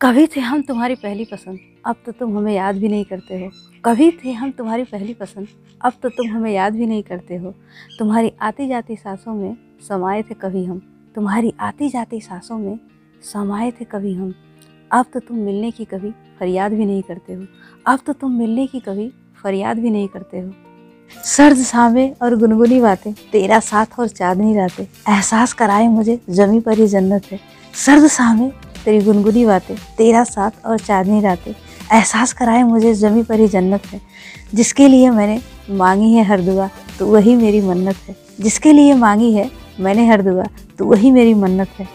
कभी थे हम तुम्हारी पहली पसंद, अब तो तुम हमें याद भी नहीं करते हो। कभी थे हम तुम्हारी पहली पसंद, अब तो तुम हमें याद भी नहीं करते हो। तुम्हारी आती जाती सांसों में समाये थे कभी हम। तुम्हारी आती जाती सांसों में समाये थे कभी हम। अब तो तुम मिलने की कभी फरियाद भी नहीं करते हो। अब तो तुम मिलने की कभी फरियाद भी नहीं करते हो। सर्द सामे और गुनगुनी बातें, तेरा साथ और चांदनी रातें एहसास कराए मुझे, जमी पर ही जन्नत है। सर्द सामे तेरी गुनगुनी बातें, तेरा साथ और चांदनी रातें। एहसास कराए मुझे जमी पर ही जन्नत है। जिसके लिए मैंने मांगी है हर दुआ तो वही मेरी मन्नत है। जिसके लिए मांगी है मैंने हर दुआ तो वही मेरी मन्नत है।